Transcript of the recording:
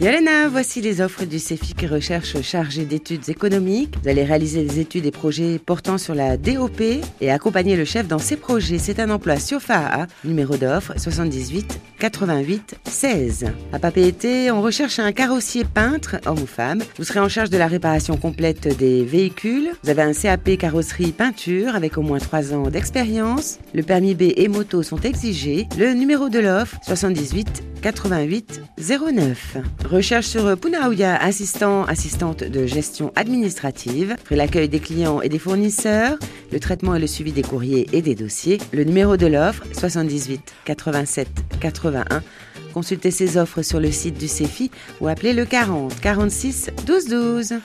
Yolena, voici les offres du CEFI qui recherche chargé d'études économiques. Vous allez réaliser des études et projets portant sur la DOP et accompagner le chef dans ses projets. C'est un emploi SIOFA, numéro d'offre 78 88 16. À Papeete, on recherche un carrossier peintre, homme ou femme. Vous serez en charge de la réparation complète des véhicules. Vous avez un CAP carrosserie peinture avec au moins 3 ans d'expérience. Le permis B et moto sont exigés. Le numéro de l'offre 78 88 09. Recherche sur Punaouya, assistant, assistante de gestion administrative, l'accueil des clients et des fournisseurs, le traitement et le suivi des courriers et des dossiers. Le numéro de l'offre 78 87 81. Consultez ces offres sur le site du CEFI ou appelez le 40 46 12 12.